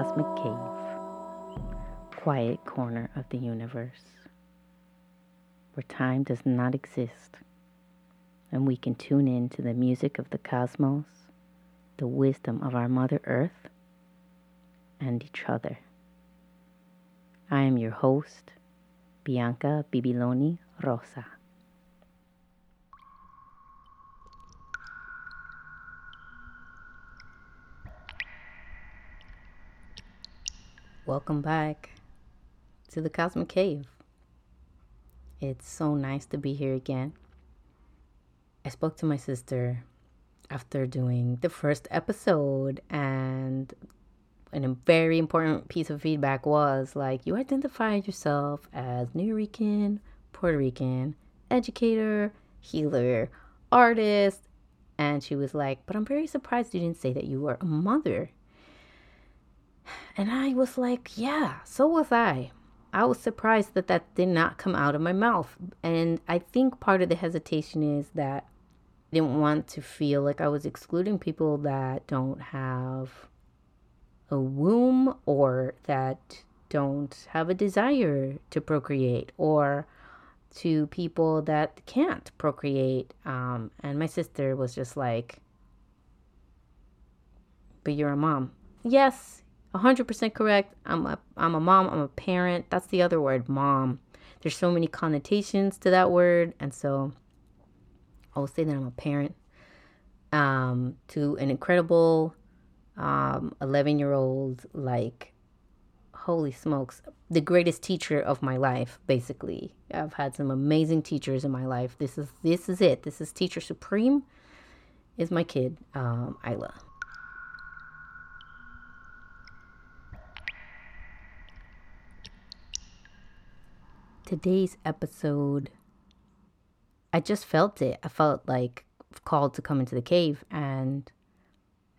Cosmic Cave, quiet corner of the universe, where time does not exist, and we can tune in to the music of the cosmos, the wisdom of our Mother Earth, and each other. I am your host, Bianca Bibiloni Rosa. Welcome back to the Cosmic Cave. It's so nice to be here again. I spoke to my sister after doing the first episode, and a very important piece of feedback was like, you identify yourself as Nuyorican, Puerto Rican, educator, healer, artist. And she was like, but I'm very surprised you didn't say that you were a mother. And I was like, yeah, so was I. I was surprised that that did not come out of my mouth. And I think part of the hesitation is that I didn't want to feel like I was excluding people that don't have a womb or that don't have a desire to procreate or to people that can't procreate. Um, and my sister was just like, but you're a mom. Yes, 100% correct. I'm a I'm a mom, I'm a parent. That's the other word, mom. There's so many connotations to that word, and so I will say that I'm a parent um, to an incredible um, 11 year old, like, holy smokes, the greatest teacher of my life, basically. I've had some amazing teachers in my life. This is this is it. This is teacher supreme. Is my kid, um, Isla. Today's episode, I just felt it. I felt like called to come into the cave and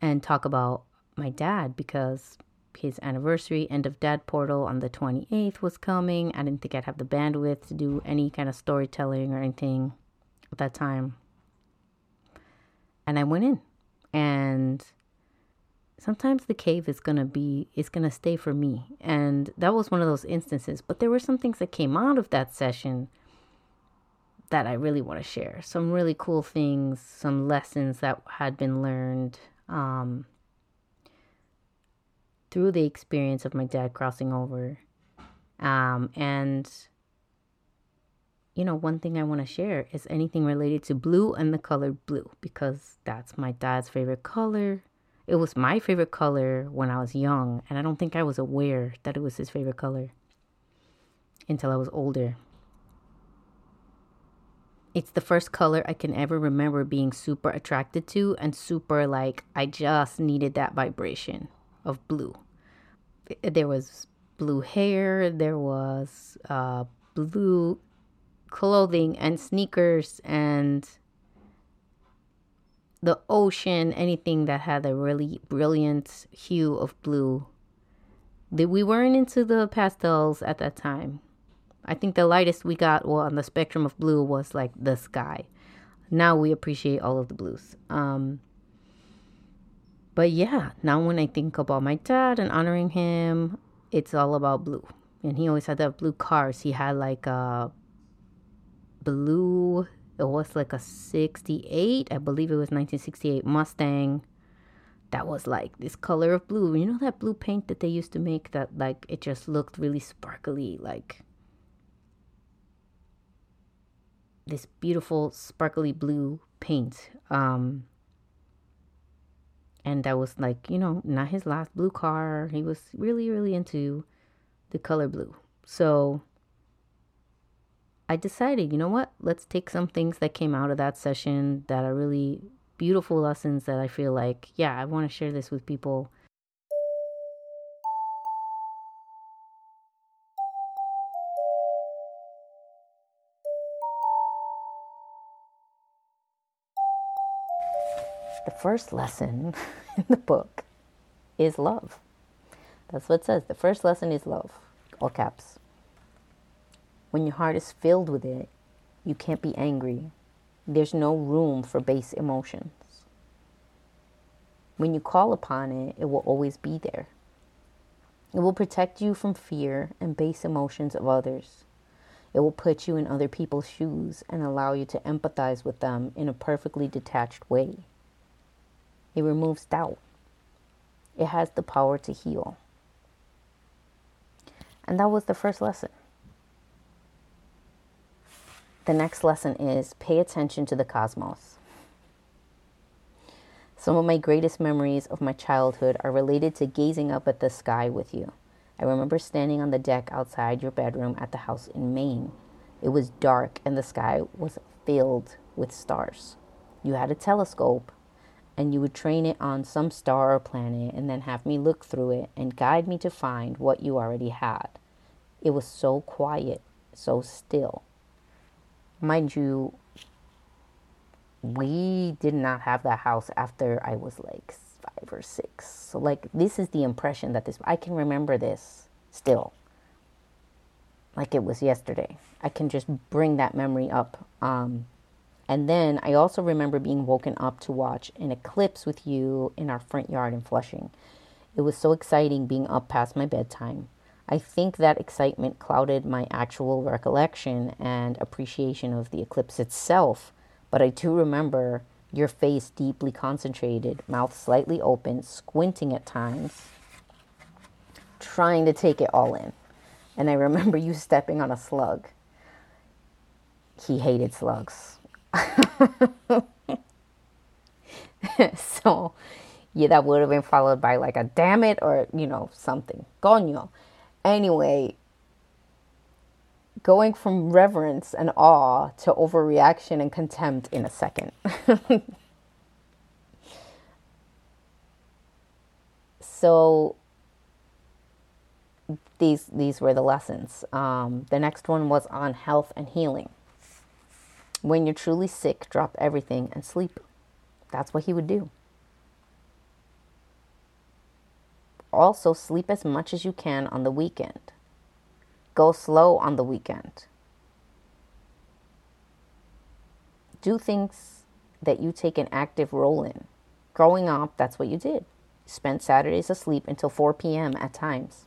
and talk about my dad because his anniversary end of dad portal on the 28th was coming. I didn't think I'd have the bandwidth to do any kind of storytelling or anything at that time. And I went in and sometimes the cave is going to be is going to stay for me. And that was one of those instances but there were some things that came out of that session that I really want to share. Some really cool things some lessons that had been learned um, through the experience of my dad crossing over. Um, and you know, one thing I want to share is anything related to blue and the color blue because that's my dad's favorite color. It was my favorite color when I was young, and I don't think I was aware that it was his favorite color until I was older. It's the first color I can ever remember being super attracted to and super like I just needed that vibration of blue. There was blue hair, there was uh, blue clothing and sneakers and the ocean, anything that had a really brilliant hue of blue. We weren't into the pastels at that time. I think the lightest we got well, on the spectrum of blue was like the sky. Now we appreciate all of the blues. Um, but yeah, now when I think about my dad and honoring him, it's all about blue. And he always had that blue cars. He had like a blue it was like a 68, I believe it was 1968 Mustang that was like this color of blue. You know that blue paint that they used to make that like it just looked really sparkly like this beautiful sparkly blue paint. Um and that was like, you know, not his last blue car. He was really really into the color blue. So I decided, you know what? Let's take some things that came out of that session that are really beautiful lessons that I feel like, yeah, I want to share this with people. The first lesson in the book is love. That's what it says. The first lesson is love, all caps. When your heart is filled with it, you can't be angry. There's no room for base emotions. When you call upon it, it will always be there. It will protect you from fear and base emotions of others. It will put you in other people's shoes and allow you to empathize with them in a perfectly detached way. It removes doubt. It has the power to heal. And that was the first lesson. The next lesson is pay attention to the cosmos. Some of my greatest memories of my childhood are related to gazing up at the sky with you. I remember standing on the deck outside your bedroom at the house in Maine. It was dark and the sky was filled with stars. You had a telescope and you would train it on some star or planet and then have me look through it and guide me to find what you already had. It was so quiet, so still. Mind you, we did not have that house after I was like five or six. So, like, this is the impression that this, I can remember this still. Like it was yesterday. I can just bring that memory up. Um, and then I also remember being woken up to watch an eclipse with you in our front yard in Flushing. It was so exciting being up past my bedtime. I think that excitement clouded my actual recollection and appreciation of the eclipse itself, but I do remember your face deeply concentrated, mouth slightly open, squinting at times, trying to take it all in. And I remember you stepping on a slug. He hated slugs. so, yeah, that would have been followed by like a damn it or, you know, something. Coño. Anyway, going from reverence and awe to overreaction and contempt in a second. so these these were the lessons. Um, the next one was on health and healing. When you're truly sick, drop everything and sleep. That's what he would do. Also, sleep as much as you can on the weekend. Go slow on the weekend. Do things that you take an active role in. Growing up, that's what you did. Spent Saturdays asleep until 4 p.m. at times.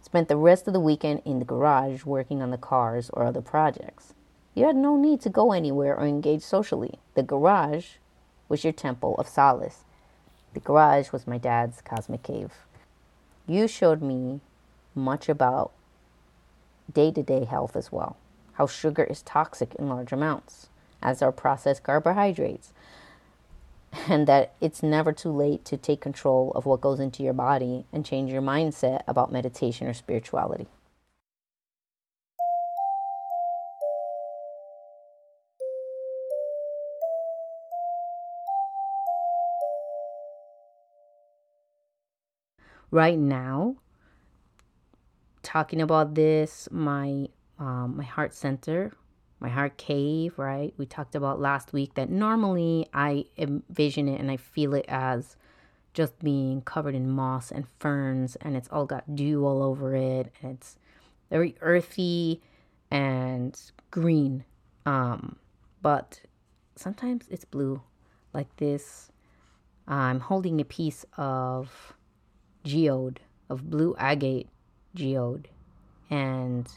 Spent the rest of the weekend in the garage working on the cars or other projects. You had no need to go anywhere or engage socially. The garage was your temple of solace. The garage was my dad's cosmic cave. You showed me much about day to day health as well. How sugar is toxic in large amounts, as are processed carbohydrates, and that it's never too late to take control of what goes into your body and change your mindset about meditation or spirituality. Right now, talking about this, my um, my heart center, my heart cave, right? We talked about last week that normally I envision it and I feel it as just being covered in moss and ferns and it's all got dew all over it and it's very earthy and green. Um, but sometimes it's blue like this. I'm holding a piece of geode, of blue agate geode. And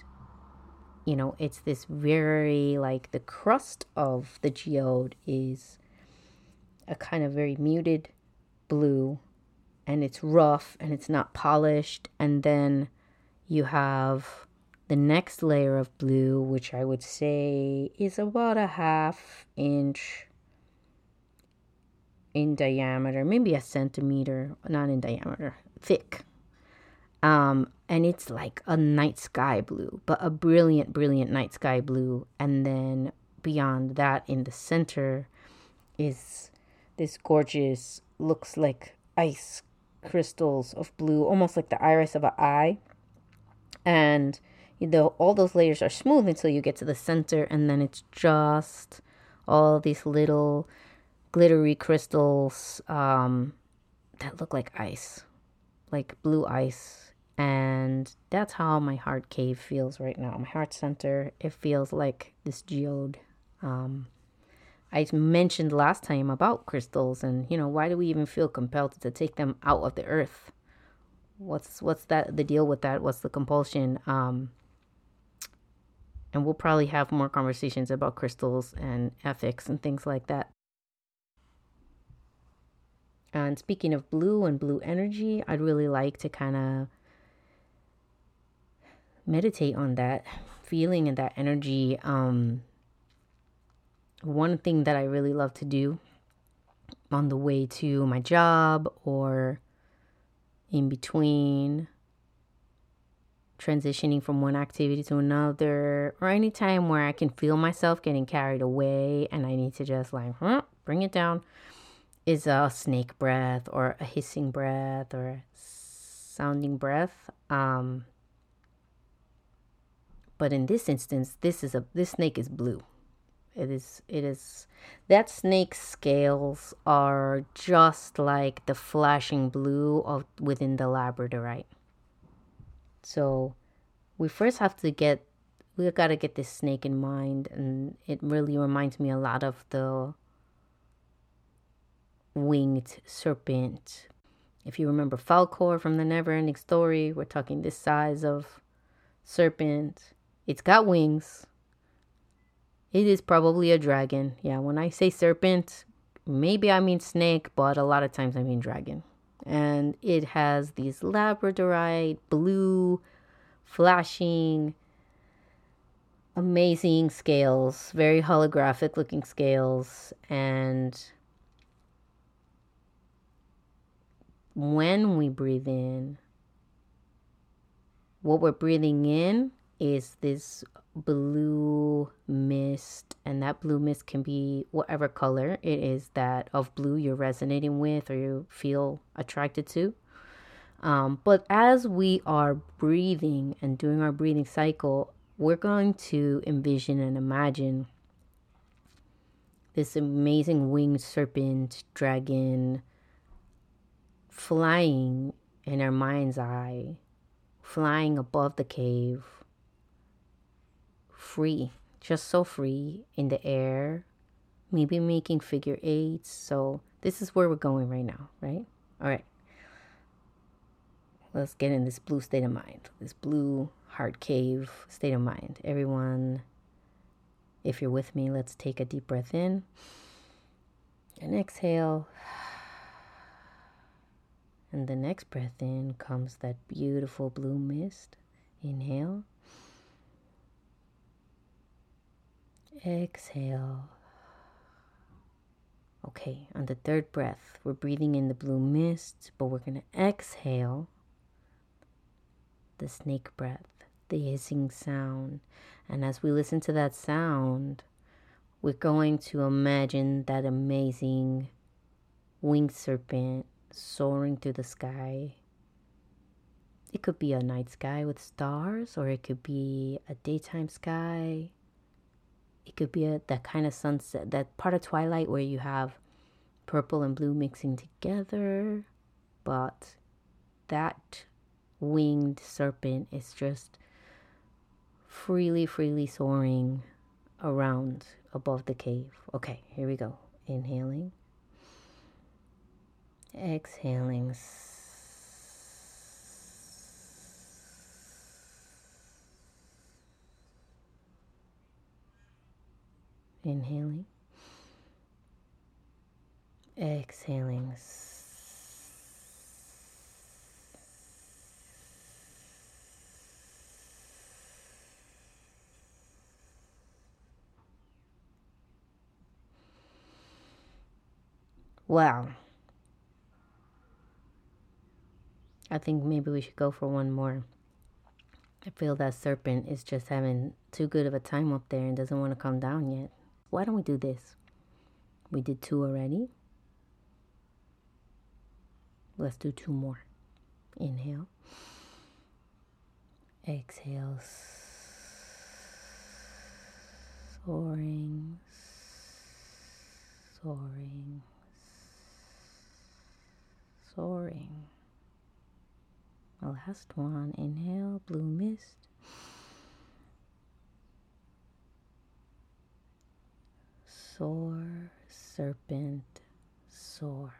you know it's this very like the crust of the geode is a kind of very muted blue and it's rough and it's not polished. And then you have the next layer of blue which i would say is about a half inch in diameter maybe a centimeter not in diameter thick um, and it's like a night sky blue, but a brilliant, brilliant night sky blue. And then beyond that, in the center, is this gorgeous, looks like ice crystals of blue, almost like the iris of an eye. And know, all those layers are smooth until you get to the center, and then it's just all these little glittery crystals um, that look like ice, like blue ice and that's how my heart cave feels right now. My heart center, it feels like this geode. Um, I mentioned last time about crystals and you know why do we even feel compelled to take them out of the earth? What's what's that the deal with that? What's the compulsion? Um, and we'll probably have more conversations about crystals and ethics and things like that. And speaking of blue and blue energy, I'd really like to kind of meditate on that feeling and that energy. Um, one thing that I really love to do on the way to my job or in between transitioning from one activity to another or any time where I can feel myself getting carried away and I need to just like huh, bring it down is a snake breath or a hissing breath or sounding breath um but in this instance this is a this snake is blue. It is it is that snake's scales are just like the flashing blue of within the labradorite. So we first have to get we got to get this snake in mind and it really reminds me a lot of the winged serpent. If you remember Falkor from the never ending story we're talking this size of serpent. It's got wings. It is probably a dragon. Yeah when i say serpent maybe i mean snake but a lot of times i mean dragon. And it has these labradorite blue flashing amazing scales very holographic looking scales and when we breathe in what we're breathing in is this blue mist and that blue mist can be whatever color it is that of blue you're resonating with or you feel attracted to. Um, but as we are breathing and doing our breathing cycle we're going to envision and imagine this amazing winged serpent dragon flying in our mind's eye flying above the cave free, just so free in the air, maybe making figure eights. So, this is where we're going right now, right? All right. Let's get in this blue state of mind, this blue heart cave state of mind. Everyone, if you're with me, let's take a deep breath in and exhale. And the next breath in comes that beautiful blue mist. Inhale. Exhale. Okay, on the third breath, we're breathing in the blue mist, but we're going to exhale the snake breath, the hissing sound. And as we listen to that sound, we're going to imagine that amazing winged serpent soaring through the sky. It could be a night sky with stars, or it could be a daytime sky it could be a, that kind of sunset, that part of twilight where you have purple and blue mixing together. But that winged serpent is just freely, freely soaring around above the cave. Okay, here we go. Inhaling, exhaling Inhaling. Exhaling. Wow. I think maybe we should go for one more. I feel that serpent is just having too good of a time up there and doesn't want to come down yet. Why don't we do this? We did two already. Let's do two more. Inhale. Exhale. Soaring. Soaring. Soaring. Last one. Inhale. Blue mist. soar serpent soar.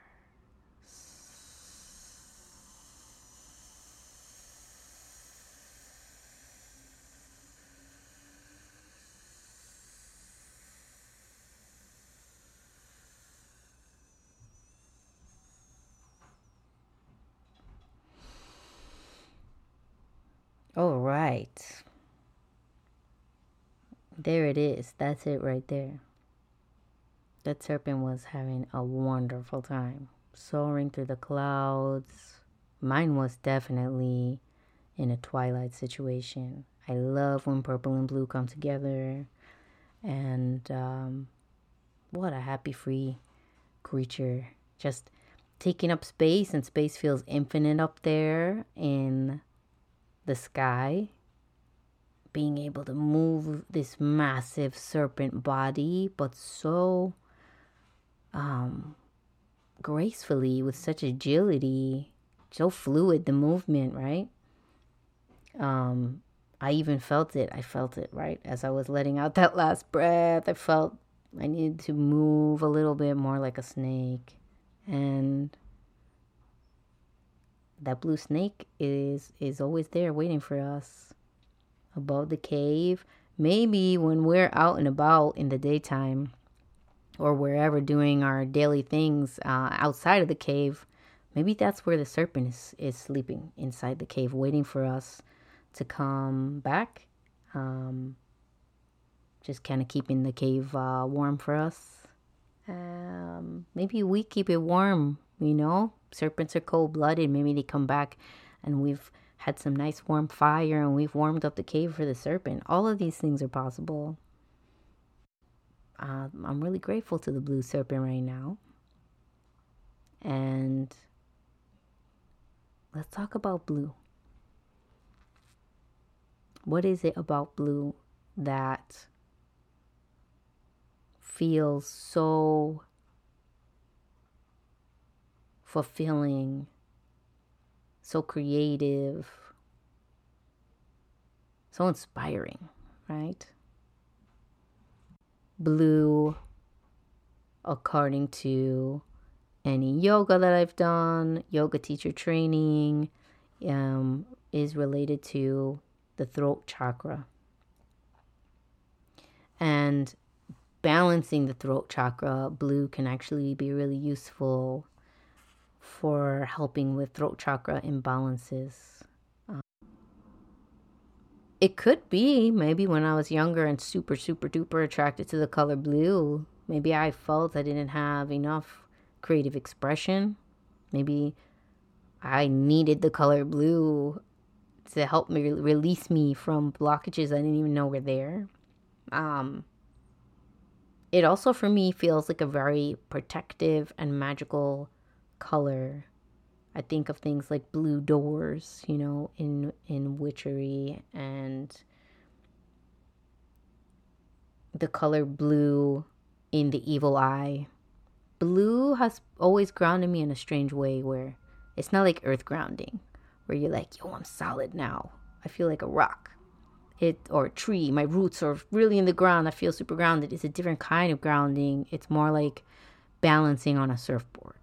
All right. There it is. That's it right there. That serpent was having a wonderful time, soaring through the clouds. Mine was definitely in a twilight situation. I love when purple and blue come together. And um, what a happy, free creature. Just taking up space, and space feels infinite up there in the sky. Being able to move this massive serpent body, but so um, gracefully with such agility, so fluid the movement, right? Um, I even felt it. I felt it, right? As I was letting out that last breath, I felt I needed to move a little bit more like a snake. And that blue snake is is always there waiting for us above the cave. Maybe when we're out and about in the daytime, or wherever doing our daily things uh, outside of the cave, maybe that's where the serpent is, is sleeping inside the cave, waiting for us to come back. Um, just kind of keeping the cave uh, warm for us. Um, maybe we keep it warm, you know? Serpents are cold blooded. Maybe they come back and we've had some nice warm fire and we've warmed up the cave for the serpent. All of these things are possible uh, I'm really grateful to the blue serpent right now. And let's talk about blue. What is it about blue that feels so fulfilling, so creative, so inspiring, right? blue according to any yoga that I've done, yoga teacher training, um, is related to the throat chakra. And balancing the throat chakra, blue can actually be really useful for helping with throat chakra imbalances. It could be maybe when I was younger and super, super duper attracted to the color blue. Maybe I felt I didn't have enough creative expression. Maybe I needed the color blue to help me release me from blockages I didn't even know were there. Um, it also, for me, feels like a very protective and magical color I think of things like blue doors, you know, in in witchery and the color blue in the evil eye. Blue has always grounded me in a strange way where it's not like earth grounding, where you're like, yo, I'm solid now. I feel like a rock. It or a tree. My roots are really in the ground. I feel super grounded. It's a different kind of grounding. It's more like balancing on a surfboard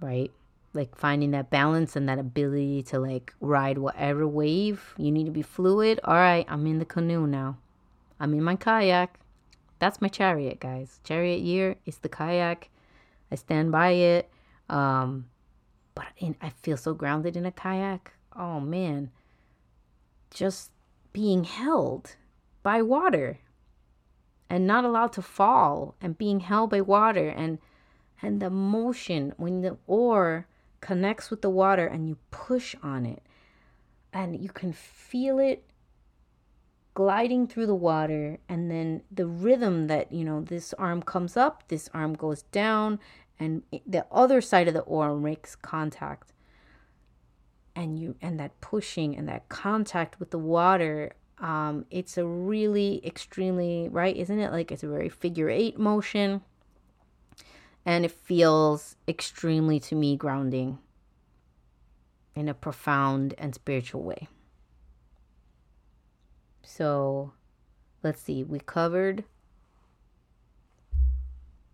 right? Like finding that balance and that ability to like ride whatever wave. You need to be fluid. All right, I'm in the canoe now. I'm in my kayak. That's my chariot, guys. Chariot year is the kayak. I stand by it. Um, but in, I feel so grounded in a kayak. Oh man, just being held by water and not allowed to fall and being held by water and and the motion when the oar connects with the water and you push on it and you can feel it gliding through the water and then the rhythm that you know this arm comes up this arm goes down and the other side of the oar makes contact. And you and that pushing and that contact with the water um it's a really extremely right isn't it? Like it's a very figure eight motion and it feels extremely to me grounding in a profound and spiritual way. So let's see, we covered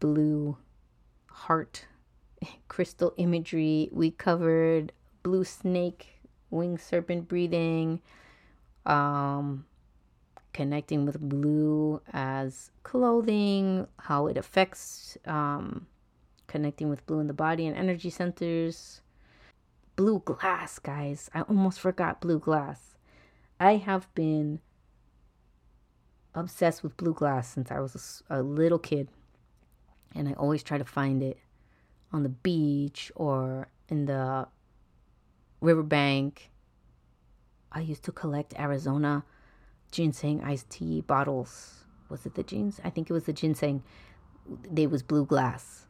blue heart crystal imagery. We covered blue snake, winged serpent breathing, um, connecting with blue as clothing, how it affects um, connecting with blue in the body and energy centers. Blue glass, guys. I almost forgot blue glass. I have been obsessed with blue glass since I was a, a little kid. And I always try to find it on the beach or in the riverbank. I used to collect Arizona ginseng iced tea bottles. Was it the ginseng? I think it was the ginseng. They was blue glass.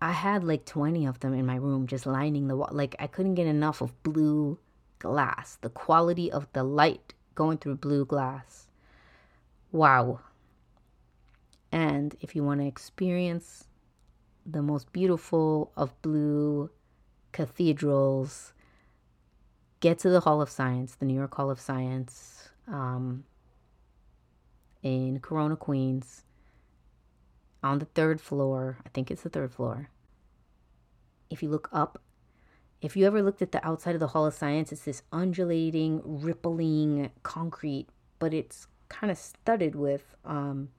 I had like 20 of them in my room just lining the wall. Like I couldn't get enough of blue glass. The quality of the light going through blue glass. Wow. And if you want to experience the most beautiful of blue cathedrals, get to the Hall of Science, the New York Hall of Science um, in Corona, Queens, on the third floor. I think it's the third floor. If you look up, if you ever looked at the outside of the Hall of Science, it's this undulating, rippling concrete, but it's kind of studded with um,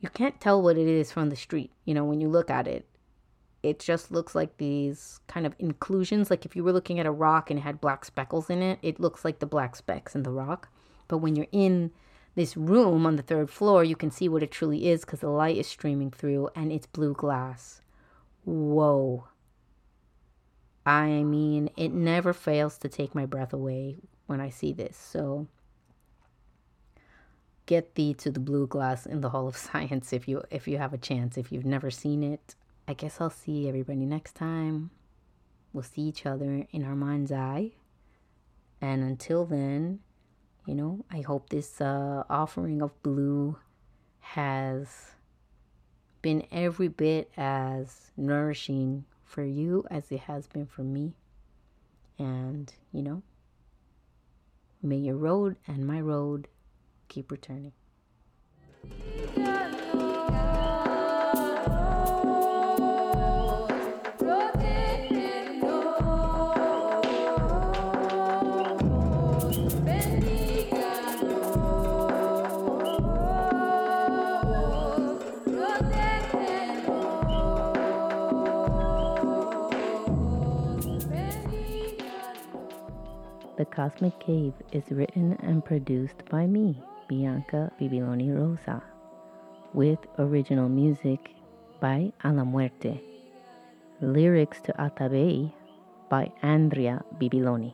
you can't tell what it is from the street. You know, when you look at it, it just looks like these kind of inclusions. Like if you were looking at a rock and it had black speckles in it, it looks like the black specks in the rock. But when you're in this room on the third floor, you can see what it truly is because the light is streaming through and it's blue glass. Whoa. I mean, it never fails to take my breath away when I see this. So get thee to the blue glass in the Hall of Science if you if you have a chance. If you've never seen it, I guess I'll see everybody next time. We'll see each other in our mind's eye. And until then, you know, I hope this uh, offering of blue has been every bit as nourishing for you as it has been for me. And, you know, may your road and my road keep returning. Cosmic Cave is written and produced by me, Bianca Bibiloni Rosa, with original music by A La Muerte, lyrics to Atabey by Andrea Bibiloni.